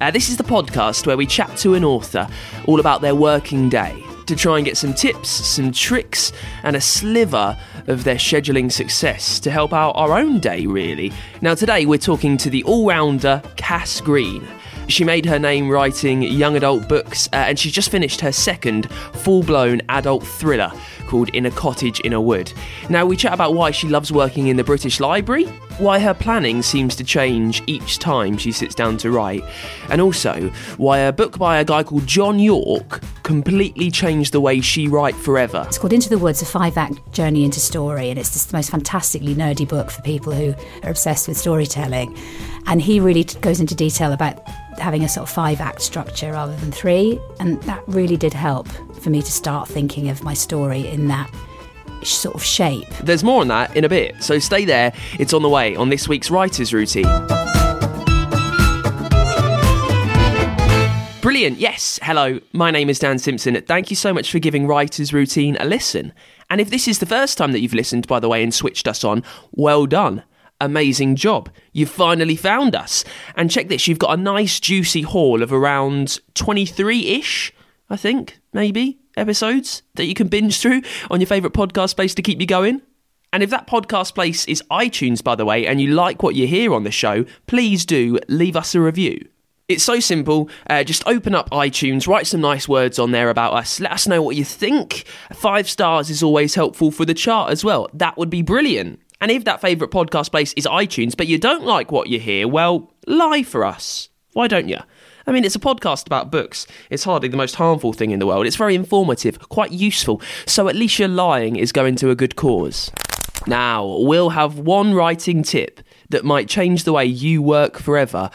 Uh, this is the podcast where we chat to an author all about their working day to try and get some tips, some tricks, and a sliver of their scheduling success to help out our own day, really. Now, today we're talking to the all rounder Cass Green. She made her name writing young adult books, uh, and she's just finished her second full blown adult thriller called In a Cottage in a Wood. Now, we chat about why she loves working in the British Library, why her planning seems to change each time she sits down to write, and also why a book by a guy called John Yorke completely changed the way she write forever. It's called Into the Woods, a five act journey into story, and it's just the most fantastically nerdy book for people who are obsessed with storytelling. And he really goes into detail about having a sort of five act structure rather than three, and that really did help for me to start thinking of my story in that sort of shape. There's more on that in a bit, so stay there. It's on the way on this week's Writer's Routine. Brilliant. Yes. Hello. My name is Dan Simpson. Thank you so much for giving Writer's Routine a listen. And if this is the first time that you've listened, by the way, and switched us on, well done. Amazing job. You've finally found us. And check this you've got a nice, juicy haul of around 23 ish, I think, maybe, episodes that you can binge through on your favourite podcast place to keep you going. And if that podcast place is iTunes, by the way, and you like what you hear on the show, please do leave us a review. It's so simple. Uh, just open up iTunes, write some nice words on there about us, let us know what you think. Five stars is always helpful for the chart as well. That would be brilliant. And if that favourite podcast place is iTunes, but you don't like what you hear, well, lie for us. Why don't you? I mean, it's a podcast about books. It's hardly the most harmful thing in the world. It's very informative, quite useful. So at least your lying is going to a good cause. Now, we'll have one writing tip that might change the way you work forever,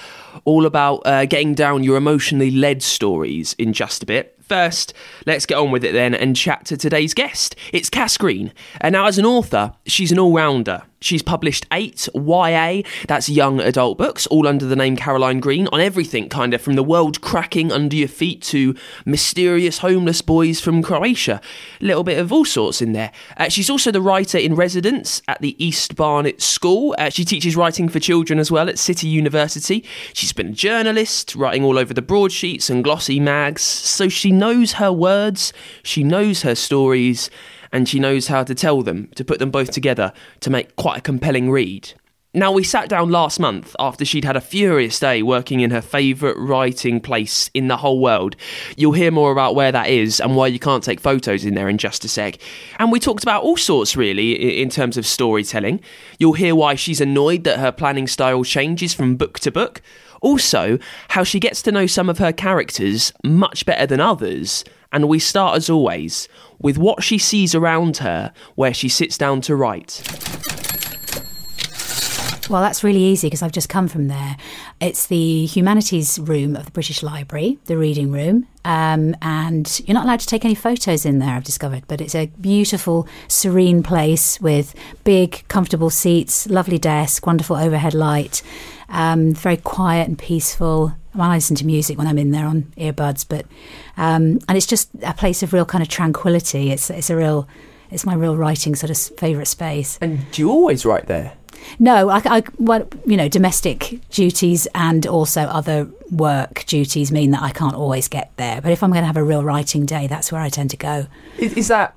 all about uh, getting down your emotionally led stories in just a bit. First, let's get on with it then and chat to today's guest. It's Cass Green. And now, as an author, she's an all rounder. She's published eight YA, that's young adult books, all under the name Caroline Green, on everything kind of from the world cracking under your feet to mysterious homeless boys from Croatia. A little bit of all sorts in there. Uh, she's also the writer in residence at the East Barnet School. Uh, she teaches writing for children as well at City University. She's been a journalist, writing all over the broadsheets and glossy mags, so she knows her words, she knows her stories and she knows how to tell them, to put them both together to make quite a compelling read. Now, we sat down last month after she'd had a furious day working in her favourite writing place in the whole world. You'll hear more about where that is and why you can't take photos in there in just a sec. And we talked about all sorts, really, in terms of storytelling. You'll hear why she's annoyed that her planning style changes from book to book. Also, how she gets to know some of her characters much better than others. And we start, as always, with what she sees around her where she sits down to write. Well, that's really easy because I've just come from there. It's the humanities room of the British Library, the reading room. Um, and you're not allowed to take any photos in there, I've discovered, but it's a beautiful, serene place with big, comfortable seats, lovely desk, wonderful overhead light, um, very quiet and peaceful. Well, I listen to music when I'm in there on earbuds, but um, and it's just a place of real kind of tranquility. It's it's a real, it's my real writing sort of favourite space. And do you always write there? No, I, I well, you know, domestic duties and also other work duties mean that I can't always get there. But if I'm going to have a real writing day, that's where I tend to go. Is, is that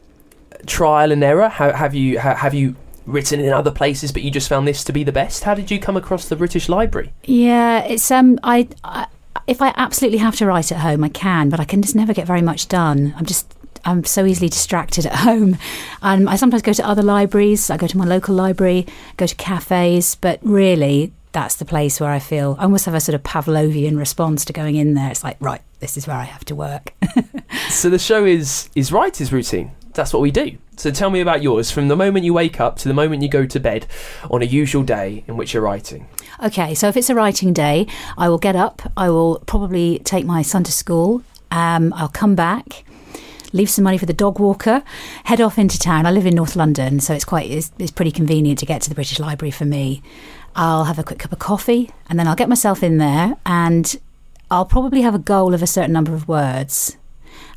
trial and error? How, have you ha, have you written in other places, but you just found this to be the best? How did you come across the British Library? Yeah, it's um, I, I if I absolutely have to write at home, I can, but I can just never get very much done. I'm just I'm so easily distracted at home. Um, I sometimes go to other libraries. I go to my local library, go to cafes, but really, that's the place where I feel I almost have a sort of Pavlovian response to going in there. It's like, right, this is where I have to work. so the show is is writer's routine. That's what we do. So tell me about yours from the moment you wake up to the moment you go to bed on a usual day in which you're writing. Okay, so if it's a writing day, I will get up. I will probably take my son to school. Um, I'll come back leave some money for the dog walker, head off into town. I live in North London, so it's quite it's, it's, pretty convenient to get to the British Library for me. I'll have a quick cup of coffee, and then I'll get myself in there, and I'll probably have a goal of a certain number of words.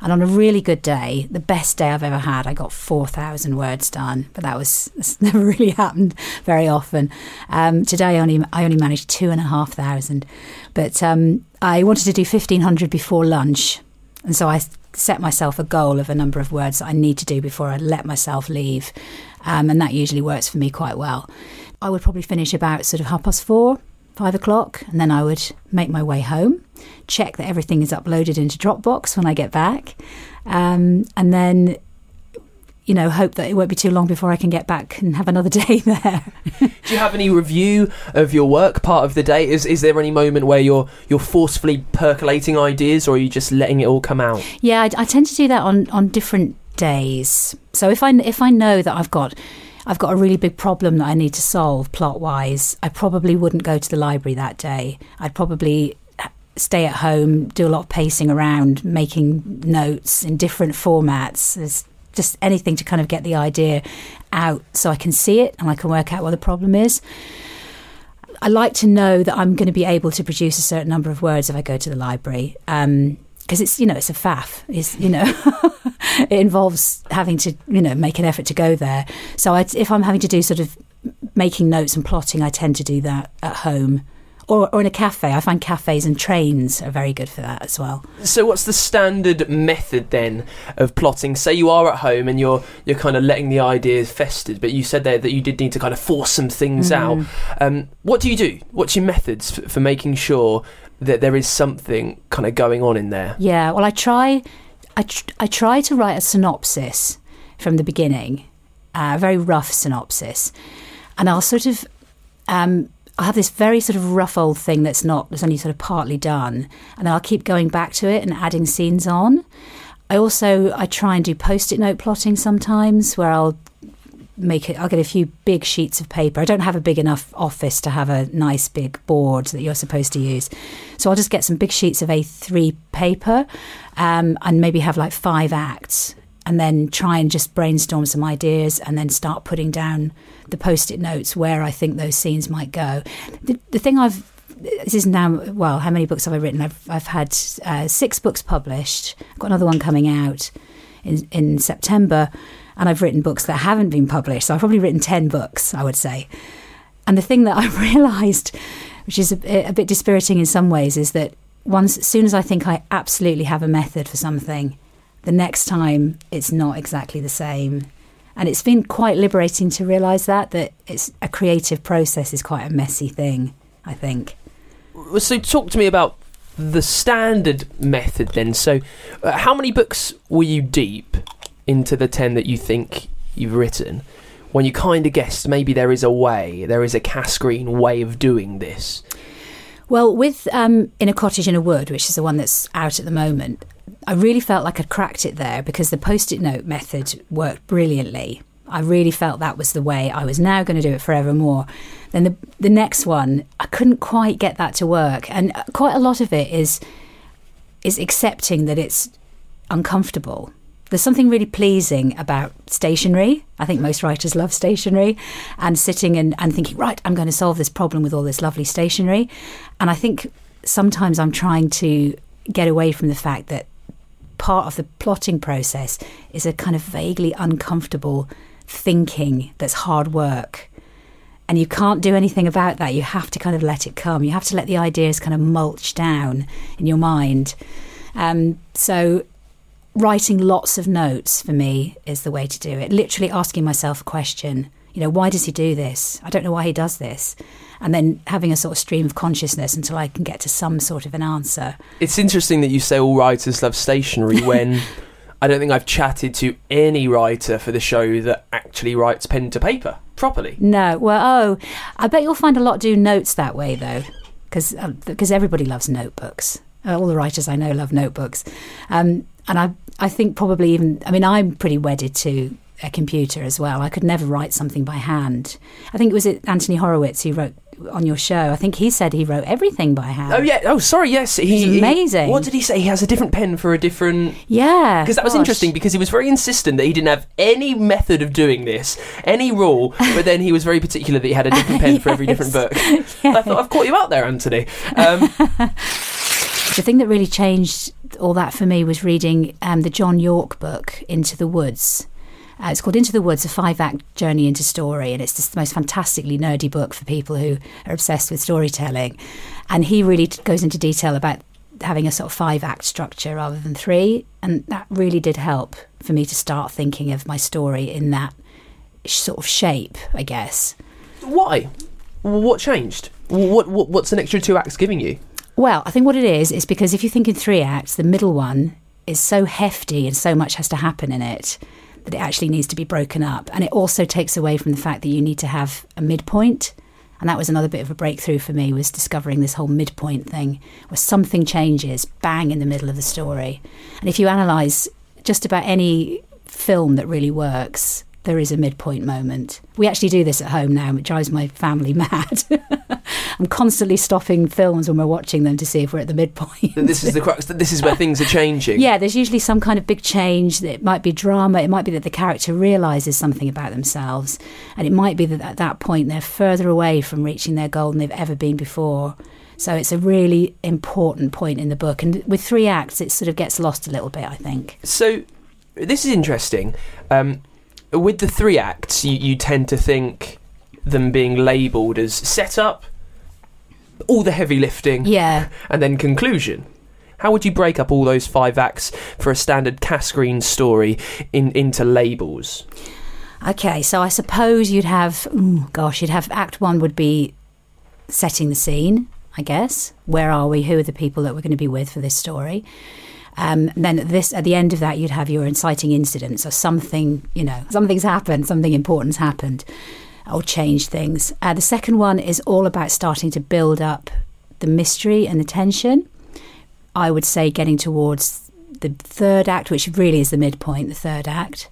And on a really good day, the best day I've ever had, I got 4,000 words done. But that was that's never really happened very often. Um, today, I only, I only managed 2,500. But um, I wanted to do 1,500 before lunch. And so I set myself a goal of a number of words that I need to do before I let myself leave. Um, and that usually works for me quite well. I would probably finish about sort of half past four, five o'clock, and then I would make my way home, check that everything is uploaded into Dropbox when I get back, um, and then you know, hope that it won't be too long before I can get back and have another day there. Do you have any review of your work part of the day? Is is there any moment where you're you're forcefully percolating ideas, or are you just letting it all come out? Yeah, I, I tend to do that on on different days. So if I if I know that I've got I've got a really big problem that I need to solve plot wise, I probably wouldn't go to the library that day. I'd probably stay at home, do a lot of pacing around, making notes in different formats. There's just anything to kind of get the idea out so I can see it and I can work out what the problem is. I like to know that I'm going to be able to produce a certain number of words if I go to the library. Um, because it's you know it's a faff. It's you know it involves having to you know make an effort to go there. So I, if i'm having to do sort of making notes and plotting i tend to do that at home or, or in a cafe. I find cafes and trains are very good for that as well. So, what's the standard method then of plotting? Say you are at home and you're you're kind of letting the ideas fester, but you said there that you did need to kind of force some things mm. out. Um, what do you do? What's your methods for, for making sure that there is something kind of going on in there? Yeah, well, I try. I, tr- I try to write a synopsis from the beginning, a very rough synopsis, and I'll sort of um, I have this very sort of rough old thing that's not that's only sort of partly done, and then I'll keep going back to it and adding scenes on. I also I try and do post-it note plotting sometimes, where I'll make it. I'll get a few big sheets of paper. I don't have a big enough office to have a nice big board that you're supposed to use, so I'll just get some big sheets of A3 paper, um, and maybe have like five acts, and then try and just brainstorm some ideas, and then start putting down the post-it notes where I think those scenes might go. The, the thing I've this is now well, how many books have I written? I've I've had uh, six books published. I've got another one coming out in in September, and I've written books that haven't been published. So I've probably written ten books, I would say. And the thing that I've realised, which is a, a bit dispiriting in some ways, is that once as soon as I think I absolutely have a method for something, the next time it's not exactly the same and it's been quite liberating to realise that that it's a creative process is quite a messy thing. I think. So talk to me about the standard method then. So, uh, how many books were you deep into the ten that you think you've written? When you kind of guessed maybe there is a way, there is a Cass Green way of doing this. Well, with um, In a Cottage in a Wood, which is the one that's out at the moment, I really felt like I'd cracked it there because the post it note method worked brilliantly. I really felt that was the way I was now going to do it forevermore. Then the the next one, I couldn't quite get that to work, and uh, quite a lot of it is is accepting that it's uncomfortable. There's something really pleasing about stationery. I think most writers love stationery and sitting and, and thinking, right, I'm going to solve this problem with all this lovely stationery. And I think sometimes I'm trying to get away from the fact that part of the plotting process is a kind of vaguely uncomfortable thinking that's hard work. And you can't do anything about that. You have to kind of let it come. You have to let the ideas kind of mulch down in your mind. Um, so, writing lots of notes for me is the way to do it. Literally asking myself a question. You know, why does he do this? I don't know why he does this. And then having a sort of stream of consciousness until I can get to some sort of an answer. It's interesting that you say all writers love stationery when I don't think I've chatted to any writer for the show that actually writes pen to paper properly. No, well, oh, I bet you'll find a lot do notes that way though, because because everybody loves notebooks. Uh, all the writers I know love notebooks, um, and I I think probably even I mean I'm pretty wedded to a computer as well. I could never write something by hand. I think it was Anthony Horowitz who wrote on your show. I think he said he wrote everything by hand. Oh yeah. Oh sorry. Yes. He, It's amazing. he- what did he say? He has a different pen for a different. Yeah, Because that was interesting because he was very insistent that he didn't have any method of doing this, any rule, but then he was very particular that he had a different pen for every different book. I thought I've caught you out there, Anthony. Um, The thing that really changed all that for me was reading um, the John Yorke book, Into the Woods. Uh, it's called Into the Woods, a five act journey into story, and it's just the most fantastically nerdy book for people who are obsessed with storytelling. And he really t- goes into detail about having a sort of five act structure rather than three, and that really did help for me to start thinking of my story in that sh- sort of shape, I guess. why? What changed? What, what What's an extra two acts giving you? Well, I think what it is is because if you think in three acts, the middle one is so hefty and so much has to happen in it that it actually needs to be broken up. And it also takes away from the fact that you need to have a midpoint. And that was another bit of a breakthrough for me was discovering this whole midpoint thing where something changes bang in the middle of the story. And if you analyze just about any film that really works, there is a midpoint moment. We actually do this at home now, which drives my family mad. I'm constantly stopping films when we're watching them to see if we're at the midpoint. This is the crux. This is where things are changing. Yeah, there's usually some kind of big change. It might be drama. It might be that the character realizes something about themselves, and it might be that at that point they're further away from reaching their goal than they've ever been before. So it's a really important point in the book, and with three acts, it sort of gets lost a little bit. I think. So this is interesting. Um, with the three acts, you, you tend to think them being labelled as setup, all the heavy lifting, Yeah. and then conclusion. How would you break up all those five acts for a standard Cass Green story in, into labels? Okay, so I suppose you'd have, gosh, you'd have Act One would be setting the scene, I guess. Where are we? Who are the people that we're going to be with for this story? Um, then at this, at the end of that, you'd have your inciting incident. So something, you know, something's happened, something important's happened, or changed things. Uh, the second one is all about starting to build up the mystery and the tension. I would say getting towards the third act, which really is the midpoint, the third act.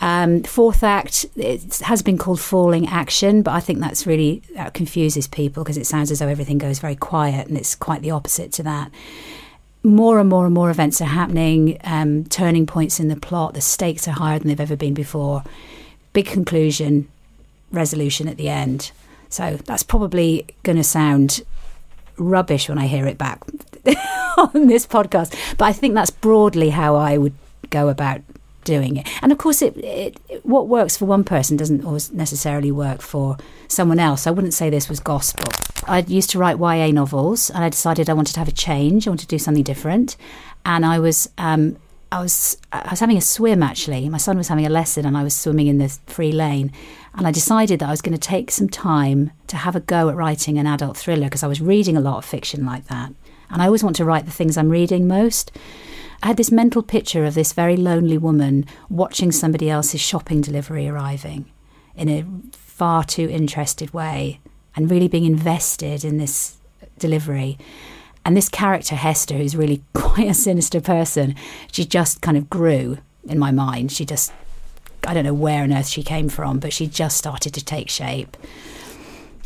Um, fourth act it has been called falling action, but I think that's really that confuses people because it sounds as though everything goes very quiet, and it's quite the opposite to that. More and more and more events are happening, um, turning points in the plot. The stakes are higher than they've ever been before. Big conclusion, resolution at the end. So that's probably going to sound rubbish when I hear it back on this podcast. But I think that's broadly how I would go about doing it. And of course, it, it, what works for one person doesn't always necessarily work for someone else. I wouldn't say this was gospel. I used to write YA novels, and I decided I wanted to have a change. I wanted to do something different, and I was. Um, I was I was having a swim actually. My son was having a lesson and I was swimming in the free lane. And I decided that I was going to take some time to have a go at writing an adult thriller because I was reading a lot of fiction like that. And I always want to write the things I'm reading most. I had this mental picture of this very lonely woman watching somebody else's shopping delivery arriving in a far too interested way and really being invested in this delivery. And this character, Hester, who's really quite a sinister person, she just kind of grew in my mind. She just, I don't know where on earth she came from, but she just started to take shape.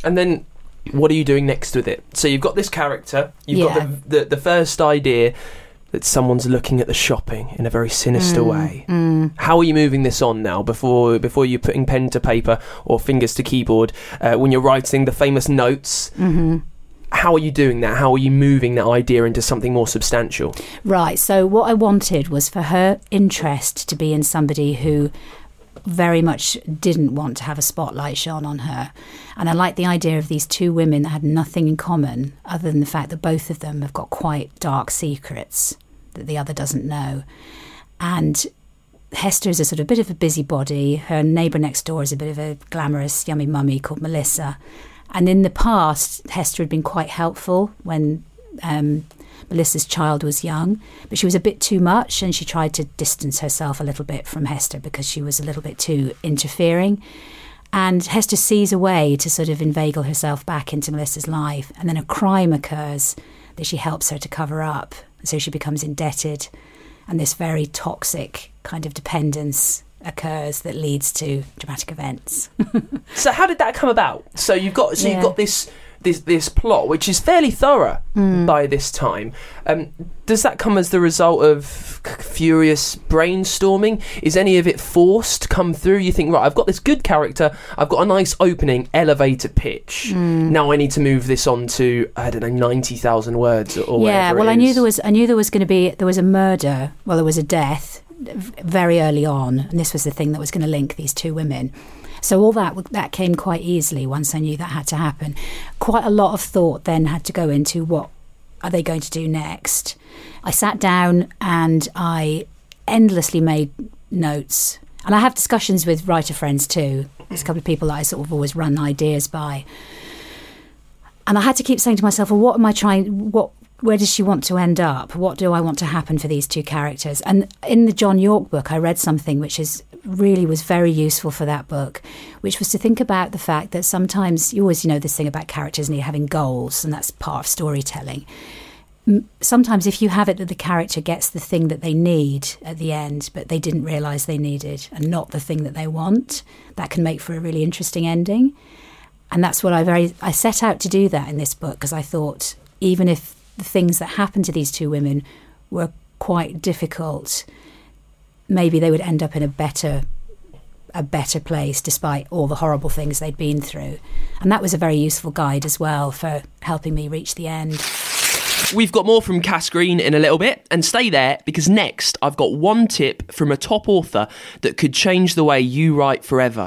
And then, what are you doing next with it? So you've got this character. You've Yeah. got the, the the first idea that someone's looking at the shopping in a very sinister Mm, way. How are you moving this on now? Before before you're putting pen to paper or fingers to keyboard, uh, when you're writing the famous notes. Mm-hmm. How are you doing that? How are you moving that idea into something more substantial? Right. So what I wanted was for her interest to be in somebody who very much didn't want to have a spotlight shone on her. And I like the idea of these two women that had nothing in common other than the fact that both of them have got quite dark secrets that the other doesn't know. And Hester is a sort of bit of a busybody. Her neighbour next door is a bit of a glamorous, yummy mummy called Melissa. And in the past, Hester had been quite helpful when um, Melissa's child was young, but she was a bit too much and she tried to distance herself a little bit from Hester because she was a little bit too interfering. And Hester sees a way to sort of inveigle herself back into Melissa's life, and then a crime occurs that she helps her to cover up. So she becomes indebted, and this very toxic kind of dependence occurs that leads to dramatic events. so how did that come about? So you've got so Yeah. you've got this this this plot which is fairly thorough Hmm. by this time. Um, does that come as the result of c- furious brainstorming? Is any of it forced? Come through? You think right? I've got this good character. I've got a nice opening elevator pitch. Hmm. Now I need to move this on to I don't know ninety thousand words or, yeah, whatever well, I knew there was I knew there was going to be there was a murder. Well, there was a death very early on, and this was the thing that was going to link these two women. So all that that came quite easily once I knew that had to happen. Quite a lot of thought then had to go into what are they going to do next. I sat down and I endlessly made notes, and I have discussions with writer friends too. There's a couple of people that I sort of always run ideas by and I had to keep saying to myself, well, what am I trying? What, where does she want to end up? What do I want to happen for these two characters? And in the John Yorke book, I read something which is really was very useful for that book, which was to think about the fact that sometimes you always, you know, this thing about characters and having goals, and that's part of storytelling. Sometimes, if you have it that the character gets the thing that they need at the end, but they didn't realise they needed, and not the thing that they want, that can make for a really interesting ending and that's what I very I set out to do that in this book because I thought even if the things that happened to these two women were quite difficult, maybe they would end up in a better a better place despite all the horrible things they'd been through. And that was a very useful guide as well for helping me reach the end. We've got more from Cass Green in a little bit, and stay there because next I've got one tip from a top author that could change the way you write forever.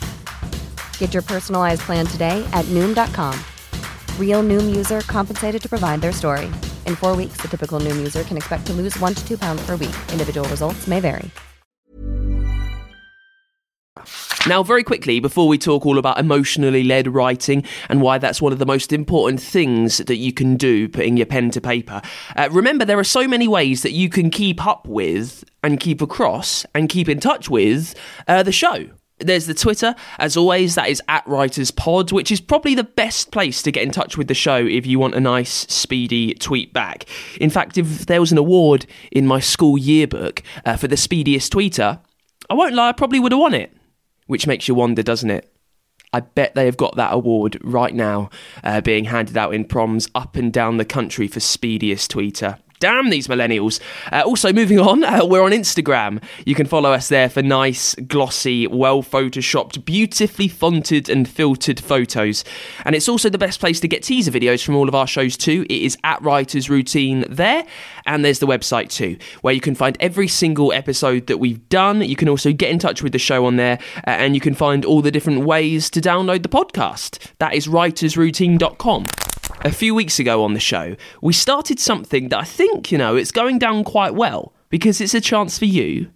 Get your personalized plan today at Noom.com. Real Noom user compensated to provide their story. In four weeks, the typical Noom user can expect to lose one to two pounds per week. Individual results may vary. Now, very quickly, before we talk all about emotionally led writing and why that's one of the most important things that you can do, putting your pen to paper, uh, remember there are so many ways that you can keep up with and keep across and keep in touch with uh, the show. There's the Twitter, as always, that is at Writers Pod, which is probably the best place to get in touch with the show if you want a nice, speedy tweet back. In fact, if there was an award in my school yearbook uh, for the speediest tweeter, I won't lie, I probably would have won it which makes you wonder, doesn't it? I bet they have got that award right now uh, being handed out in proms up and down the country for speediest tweeter. Damn these millennials. Uh, also, moving on, uh, we're on Instagram. You can follow us there for nice, glossy, well photoshopped, beautifully fonted and filtered photos. And it's also the best place to get teaser videos from all of our shows too. It is at Writers Routine there. And there's the website too, where you can find every single episode that we've done. You can also get in touch with the show on there, uh, and you can find all the different ways to download the podcast. That is writersroutine.com. A few weeks ago on the show, we started something that I think, you know, it's going down quite well because it's a chance for you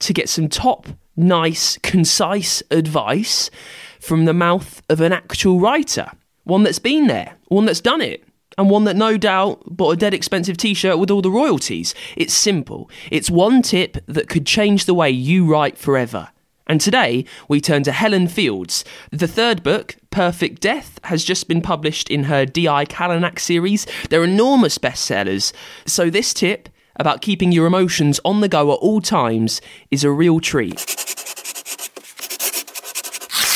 to get some top, nice, concise advice from the mouth of an actual writer. One that's been there, one that's done it, and one that no doubt bought a dead expensive t shirt with all the royalties. It's simple. It's one tip that could change the way you write forever. And today we turn to Helen Fields. The third book, Perfect Death, has just been published in her D.I. Callanach series. They're enormous bestsellers. So this tip about keeping your emotions on the go at all times is a real treat.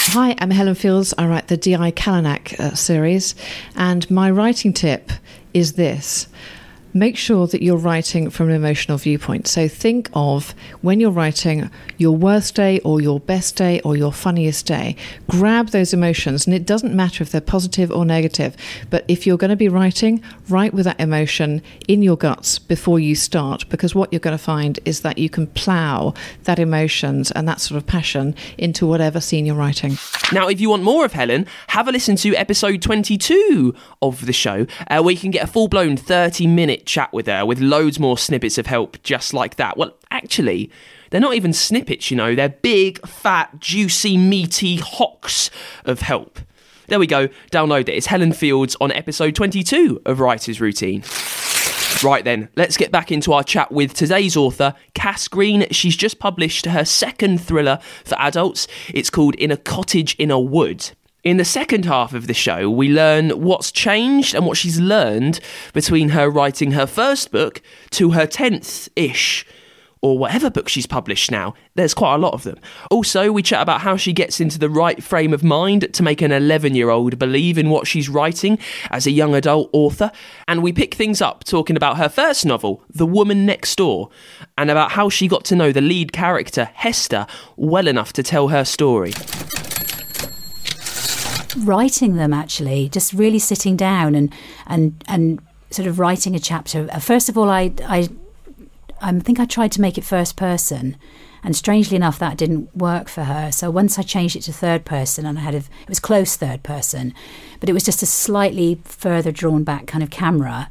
Hi, I'm Helen Fields. I write the D.I. Callanach uh, series, and my writing tip is this make sure that you're writing from an emotional viewpoint. So think of when you're writing your worst day or your best day or your funniest day. Grab those emotions, and it doesn't matter if they're positive or negative, but if you're going to be writing, write with that emotion in your guts before you start, because what you're going to find is that you can plow that emotions and that sort of passion into whatever scene you're writing. Now, if you want more of Helen, have a listen to episode 22 of the show, uh, where you can get a full blown 30 minute chat with her with loads more snippets of help just like that. Well, actually, they're not even snippets, you know, they're big, fat, juicy, meaty hocks of help. There we go, download it. It's Helen Fields on episode 22 of Writer's Routine. Right then, let's get back into our chat with today's author, Cass Green. She's just published her second thriller for adults. It's called In a Cottage in a Wood. In the second half of the show, we learn what's changed and what she's learned between her writing her first book to her 10th ish or whatever book she's published now. There's quite a lot of them. Also, we chat about how she gets into the right frame of mind to make an 11 year old believe in what she's writing as a young adult author. And we pick things up talking about her first novel, The Woman Next Door, and about how she got to know the lead character, Hester, well enough to tell her story writing them actually, just really sitting down and and and sort of writing a chapter. Uh, first of all, I I I think I tried to make it first person. And strangely enough, that didn't work for her. So once I changed it to third person, and I had a, it was close third person, but it was just a slightly further drawn back kind of camera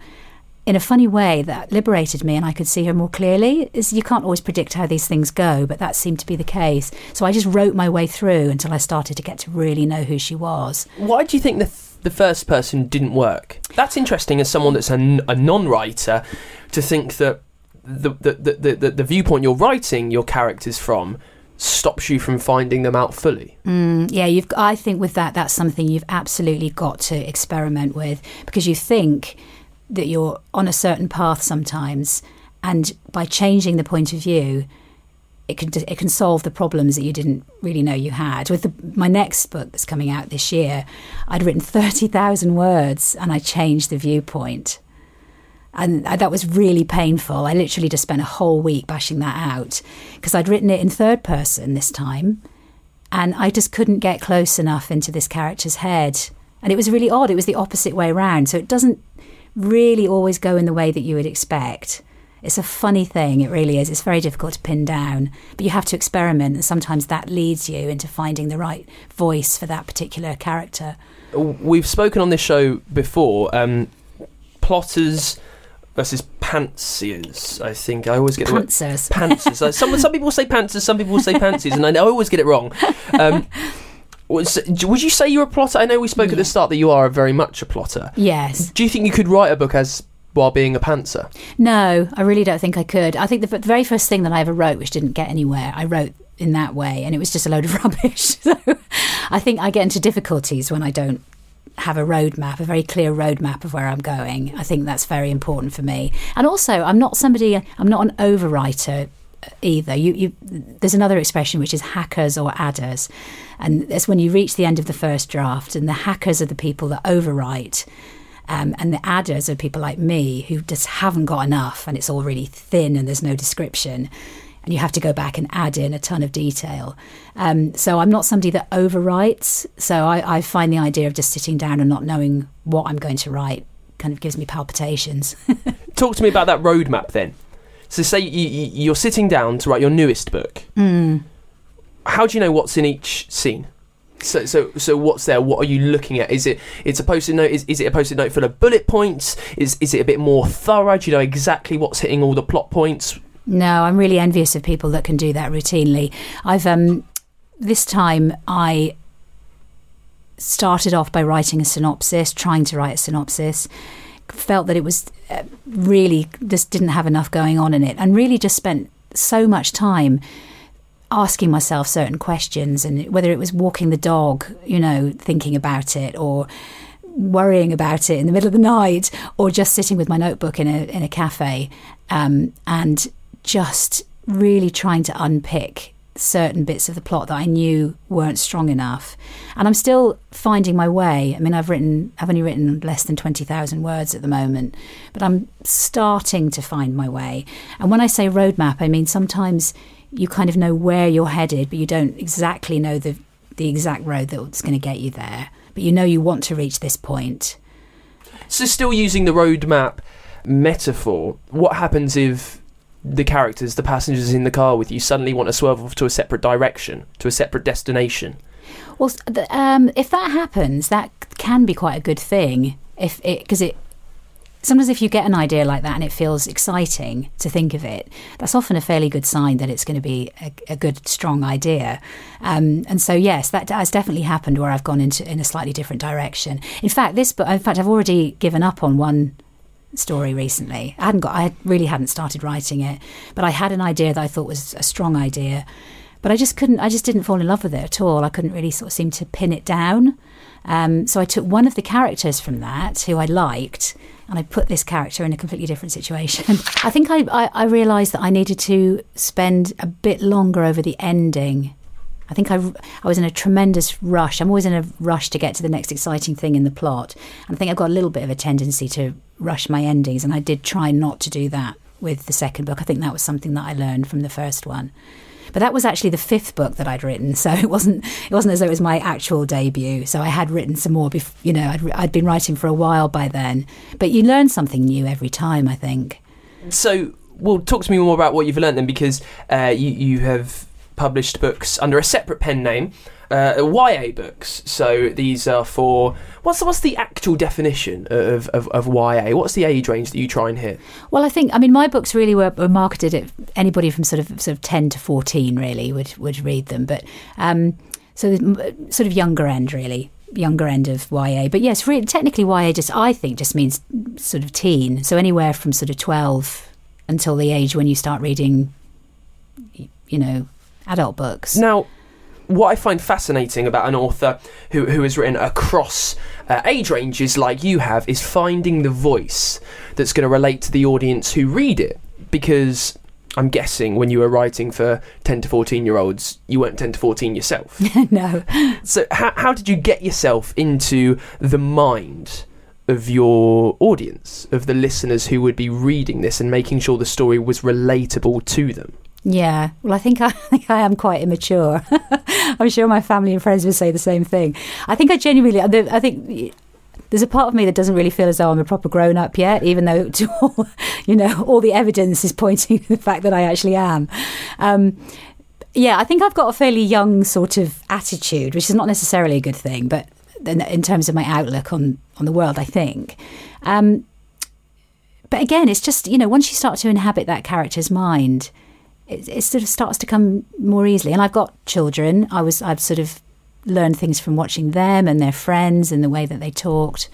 in a funny way that liberated me and I could see her more clearly. Is you can't always predict how these things go, but that seemed to be the case. So I just wrote my way through until I started to get to really know who she was. Why do you think the th- the first person didn't work? That's interesting as someone that's a, n- a non-writer to think that the the, the, the the viewpoint you're writing your characters from stops you from finding them out fully. Mm, yeah, you've. I think with that, that's something you've absolutely got to experiment with because you think that you're on a certain path sometimes, and by changing the point of view, it can it can solve the problems that you didn't really know you had. With the, my next book that's coming out this year, I'd written thirty thousand words, and I changed the viewpoint, and that was really painful. I literally just spent a whole week bashing that out because I'd written it in third person this time, and I just couldn't get close enough into this character's head, and it was really odd. It was the opposite way around, so it doesn't really always go in the way that you would expect. It's a funny thing, it really is. It's very difficult to pin down, but you have to experiment, and sometimes that leads you into finding the right voice for that particular character. We've spoken on this show before. Um, plotters versus pantsiers. I think I always get pantsers. Pantsers. some some people say pantsers, some people say pantsies, and I, I always get it wrong. Um, would you say you're a plotter? I know we spoke at the start that you are very much a plotter. Yes. Do you think you could write a book as while being a pantser? No, I really don't think I could. I think the, the very first thing that I ever wrote, which didn't get anywhere, I wrote in that way, and it was just a load of rubbish. so I think I get into difficulties when I don't have a roadmap, a very clear roadmap of where I'm going. I think that's very important for me. And also, I'm not somebody, I'm not an overwriter either. You, you, there's another expression which is hackers or adders, and it's when you reach the end of the first draft, and the hackers are the people that overwrite, Um, and the adders are people like me who just haven't got enough and it's all really thin and there's no description. And you have to go back and add in a ton of detail. Um, so I'm not somebody that overwrites. So I, I find the idea of just sitting down and not knowing what I'm going to write kind of gives me palpitations. Talk to me about that roadmap then. So, say you, you, you're sitting down to write your newest book. Mm. How do you know what's in each scene? So, so, so, what's there? What are you looking at? Is it it's a post-it note? Is, is it a post-it note full of bullet points? Is is it a bit more thorough? Do you know exactly what's hitting all the plot points? No, I'm really envious of people that can do that routinely. I've um, this time I started off by writing a synopsis, trying to write a synopsis. Felt that it was uh, really just didn't have enough going on in it, and really just spent so much time asking myself certain questions, and whether it was walking the dog, you know, thinking about it, or worrying about it in the middle of the night, or just sitting with my notebook in a in a cafe, um, and just really trying to unpick certain bits of the plot that I knew weren't strong enough. And I'm still finding my way. I mean, I've written, I've only written less than 20,000 words at the moment, but I'm starting to find my way. And when I say roadmap, I mean sometimes you kind of know where you're headed, but you don't exactly know the, the exact road that's going to get you there. But you know you want to reach this point. So, still using the roadmap metaphor, what happens if the characters, the passengers in the car with you, suddenly want to swerve off to a separate direction, to a separate destination? Well, um, if that happens, that can be quite a good thing. If it because it sometimes if you get an idea like that and it feels exciting to think of it, that's often a fairly good sign that it's going to be a, a good, strong idea. Um, and so, yes, that has definitely happened where I've gone into in a slightly different direction. In fact, this book, in fact, I've already given up on one story recently. I hadn't got, I really hadn't started writing it, but I had an idea that I thought was a strong idea, but I just couldn't, I just didn't fall in love with it at all. I couldn't really sort of seem to pin it down. Um, so I took one of the characters from that who I liked, and I put this character in a completely different situation. I think I, I, I realised that I needed to spend a bit longer over the ending I think I, I was in a tremendous rush. I'm always in a rush to get to the next exciting thing in the plot. And I think I've got a little bit of a tendency to rush my endings. And I did try not to do that with the second book. I think that was something that I learned from the first one. But that was actually the fifth book that I'd written, so it wasn't it wasn't as though it was my actual debut. So I had written some more. Bef- you know, I'd, I'd been writing for a while by then. But you learn something new every time. I think. So, well, talk to me more about what you've learned then, because uh, you you have published books under a separate pen name, uh, YA books. So these are for what's what's the actual definition of, of, of YA? What's the age range that you try and hit? Well, I think I mean my books really were, were marketed at anybody from sort of sort of ten to fourteen really would would read them, but um, so sort of younger end really younger end of YA. But yes, really, technically YA just I think just means sort of teen. So anywhere from sort of twelve until the age when you start reading, you know, adult books. Now, what I find fascinating about an author who, who has written across uh, age ranges like you have is finding the voice that's going to relate to the audience who read it. Because I'm guessing when you were writing for 10 to 14 year olds, you weren't 10 to 14 yourself. no. So, how, how did you get yourself into the mind? Of your audience, of the listeners who would be reading this and making sure the story was relatable to them? Yeah, well, I think I, I think I am quite immature. I'm sure my family and friends would say the same thing. I think I genuinely, I think there's a part of me that doesn't really feel as though I'm a proper grown up yet, even though all, you know all the evidence is pointing to the fact that I actually am. Um, yeah, I think I've got a fairly young sort of attitude, which is not necessarily a good thing, but in terms of my outlook on on the world, I think. Um, but again, it's just you know once you start to inhabit that character's mind it, it sort of starts to come more easily. And I've got children. I was I've sort of learned things from watching them and their friends and the way that they talked.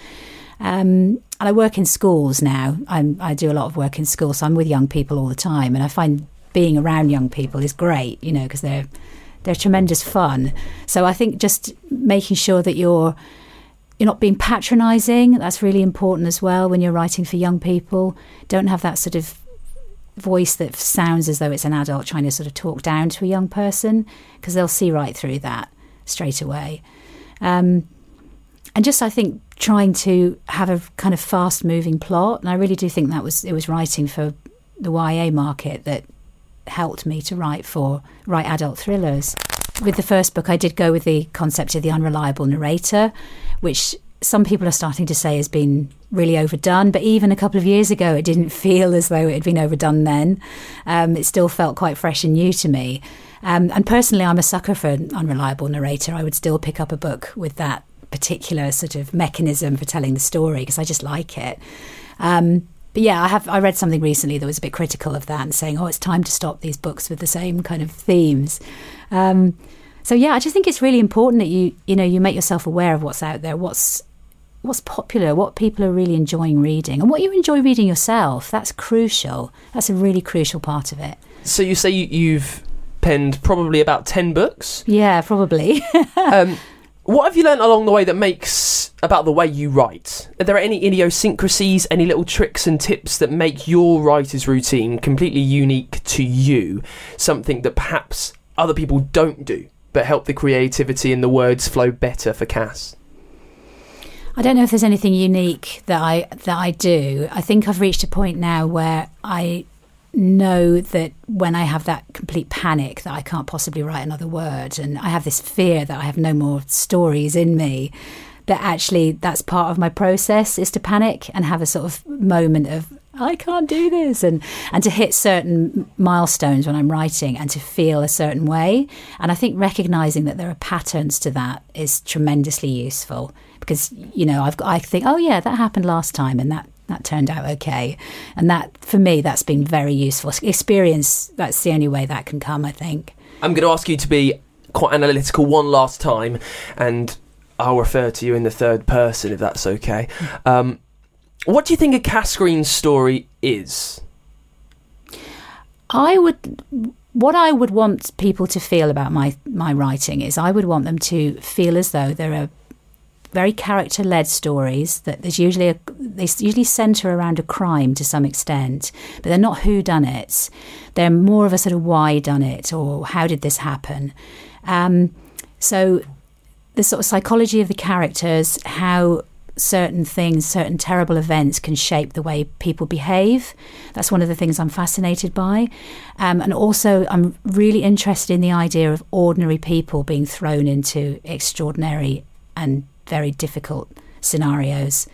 Um, and I work in schools now. I'm, I do a lot of work in schools, so I'm with young people all the time, and I find being around young people is great, you know, because they're they're tremendous fun. So I think just making sure that you're you're not being patronising. That's really important as well when you're writing for young people. Don't have that sort of voice that sounds as though it's an adult trying to sort of talk down to a young person because they'll see right through that straight away. Um, and just, I think, trying to have a kind of fast moving plot. And I really do think that was it was writing for the YA market that helped me to write for write adult thrillers. With the first book, I did go with the concept of the unreliable narrator, which some people are starting to say has been really overdone. But even a couple of years ago, it didn't feel as though it had been overdone then. Um, it still felt quite fresh and new to me. Um, and personally, I'm a sucker for an unreliable narrator. I would still pick up a book with that particular sort of mechanism for telling the story because I just like it. Um, but yeah, I have I read something recently that was a bit critical of that and saying, "Oh, it's time to stop these books with the same kind of themes." Um, so yeah, I just think it's really important that you you know you make yourself aware of what's out there, what's what's popular, what people are really enjoying reading, and what you enjoy reading yourself. That's crucial. That's a really crucial part of it. So you say you, you've penned probably about ten books. Yeah, probably. um, what have you learned along the way that makes about the way you write? Are there any idiosyncrasies, any little tricks and tips that make your writer's routine completely unique to you? Something that perhaps other people don't do, but help the creativity and the words flow better for Cass? I don't know if there's anything unique that I that I do. I think I've reached a point now where I know that when I have that complete panic that I can't possibly write another word and I have this fear that I have no more stories in me that actually that's part of my process is to panic and have a sort of moment of I can't do this and and to hit certain milestones when I'm writing and to feel a certain way and I think recognizing that there are patterns to that is tremendously useful because you know I've got, I think oh yeah that happened last time and that that turned out okay. And that for me that's been very useful. Experience that's the only way that can come I think. I'm going to ask you to be quite analytical one last time and I'll refer to you in the third person if that's okay. Um, what do you think a Cass Green story is? I would what I would want people to feel about my my writing is I would want them to feel as though there are very character led stories that there's usually a, they usually center around a crime to some extent, but they're not who done it. They're more of a sort of why done it or how did this happen. Um, so the sort of psychology of the characters, how certain things, certain terrible events can shape the way people behave. That's one of the things I'm fascinated by. Um, and also, I'm really interested in the idea of ordinary people being thrown into extraordinary and very difficult scenarios.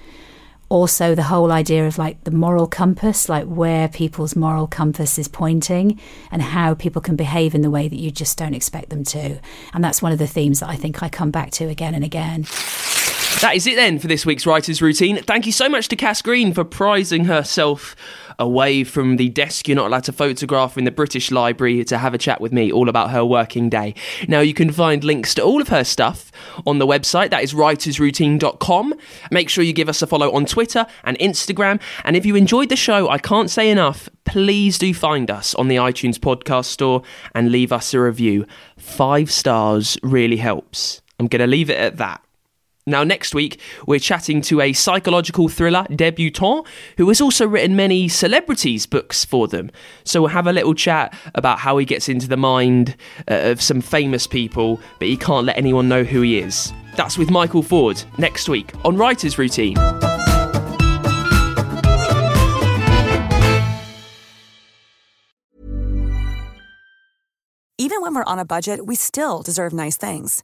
Also, the whole idea of like the moral compass, like where people's moral compass is pointing and how people can behave in the way that you just don't expect them to. And that's one of the themes that I think I come back to again and again. That is it then for this week's writer's routine. Thank you so much to Cass Green for prizing herself away from the desk you're not allowed to photograph in the British Library to have a chat with me all about her working day. Now, you can find links to all of her stuff on the website. That is writersroutine.com. Make sure you give us a follow on Twitter and Instagram. And if you enjoyed the show, I can't say enough, please do find us on the iTunes podcast store and leave us a review. Five stars really helps. I'm going to leave it at that. Now, next week, we're chatting to a psychological thriller debutant who has also written many celebrities' books for them. So, we'll have a little chat about how he gets into the mind uh, of some famous people, but he can't let anyone know who he is. That's with Michael Ford next week on Writer's Routine. Even when we're on a budget, we still deserve nice things.